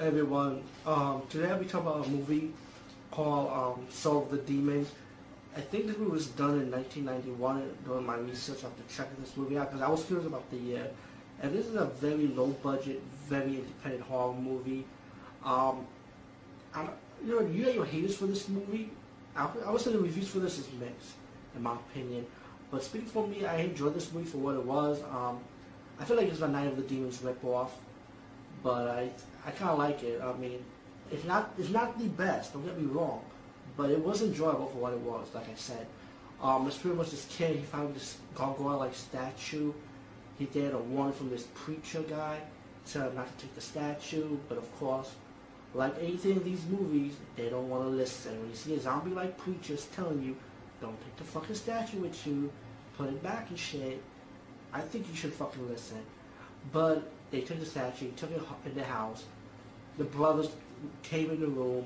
everyone. Um, today I'll be talking about a movie called um, Soul of the Demon. I think this movie was done in 1991. Doing my research after checking this movie out because I was curious about the year. And this is a very low budget, very independent horror movie. Um, I'm, you know, you got your haters for this movie. I, I would say the reviews for this is mixed, in my opinion. But speaking for me, I enjoyed this movie for what it was. Um, I feel like it's a Night of the Demons ripoff, but I I kind of like it. I mean, it's not it's not the best. Don't get me wrong, but it was enjoyable for what it was. Like I said, um, it's pretty much this kid. He found this gargoyle-like statue. He get a warning from this preacher guy, telling him not to take the statue. But of course, like anything in these movies, they don't want to listen. When you see a zombie-like preacher telling you, don't take the fucking statue with you, put it back and shit, I think you should fucking listen. But they took the statue, took it in the house. The brothers came in the room,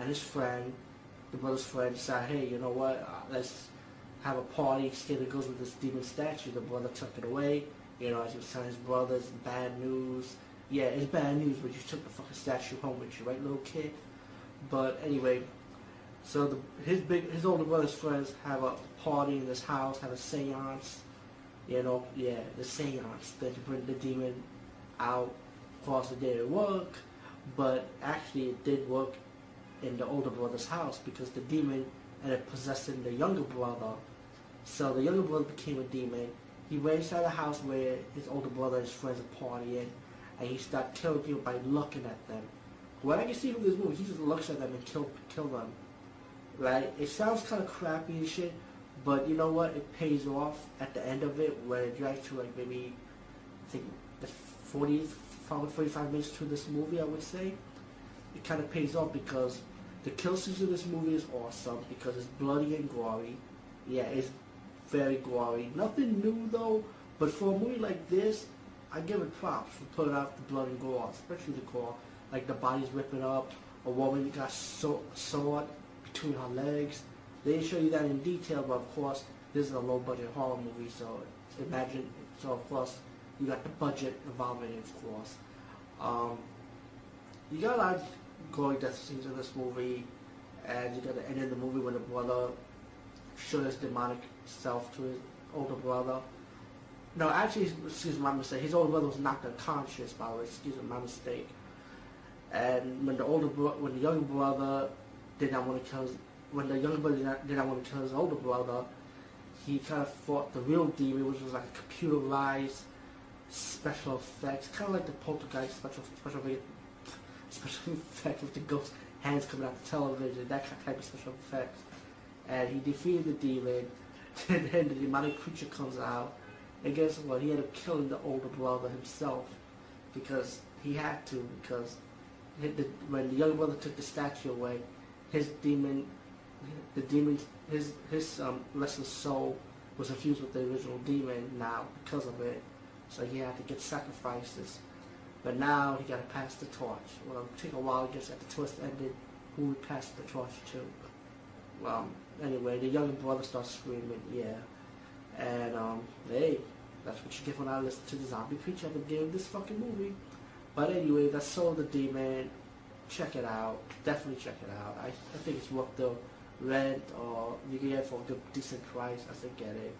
and his friend, the brother's friend, said, hey, you know what, uh, let's have a party, that goes with this demon statue. The brother took it away, you know, as he was telling his brothers, bad news. Yeah, it's bad news, but you took the fucking statue home with you, right, little kid? But anyway, so the, his big, his older brother's friends have a party in this house, have a seance. You know, yeah, the seance that to bring the demon out. Of course, it didn't work, but actually it did work in the older brother's house because the demon ended up possessing the younger brother. So the younger brother became a demon. He went inside the house where his older brother and his friends are partying, and he started killing people by looking at them. What I can see from this movie, he just looks at them and kill kill them. Right? It sounds kind of crappy and shit, but you know what? It pays off at the end of it when it drags to like maybe, I think the 40, 45 minutes to this movie, I would say. It kind of pays off because the kill scenes of this movie is awesome because it's bloody and gory. Yeah, it's very gory. Nothing new though, but for a movie like this, I give it props for putting out the blood and gore, especially the gore. Like the body's ripping up, a woman got so between her legs. They didn't show you that in detail, but of course, this is a low budget horror movie, so imagine, so of course, you got the budget involved in it, of course. Um, you got a lot of death scenes in this movie, and you got the end of the movie when the brother showed his demonic self to his older brother. No, actually, excuse my mistake. His older brother was knocked unconscious, by the way. Excuse my mistake. And when the older bro- when the younger brother did not want to kill his, when the younger brother did not, did not want to kill his older brother, he kind of fought the real demon, which was like a computerized special effects, kind of like the poltergeist special special special effect with the ghost hands coming out the television, that type of special effects. And he defeated the demon, and then the demonic creature comes out. And guess what? He ended up killing the older brother himself because he had to. Because when the younger brother took the statue away, his demon, the demon, his his um, lesser soul was infused with the original demon now because of it. So he had to get sacrifices. But now he got to pass the torch. Well, it'll take a while just at the twist ended. Who would pass the torch to? Well, anyway, the younger brother starts screaming, yeah. And, um, hey, that's what you get when I listen to the zombie preacher at the beginning of this fucking movie. But anyway, that's Soul of the Demon. Check it out. Definitely check it out. I, I think it's worth the rent or you can get it for a good, decent price. I think get it.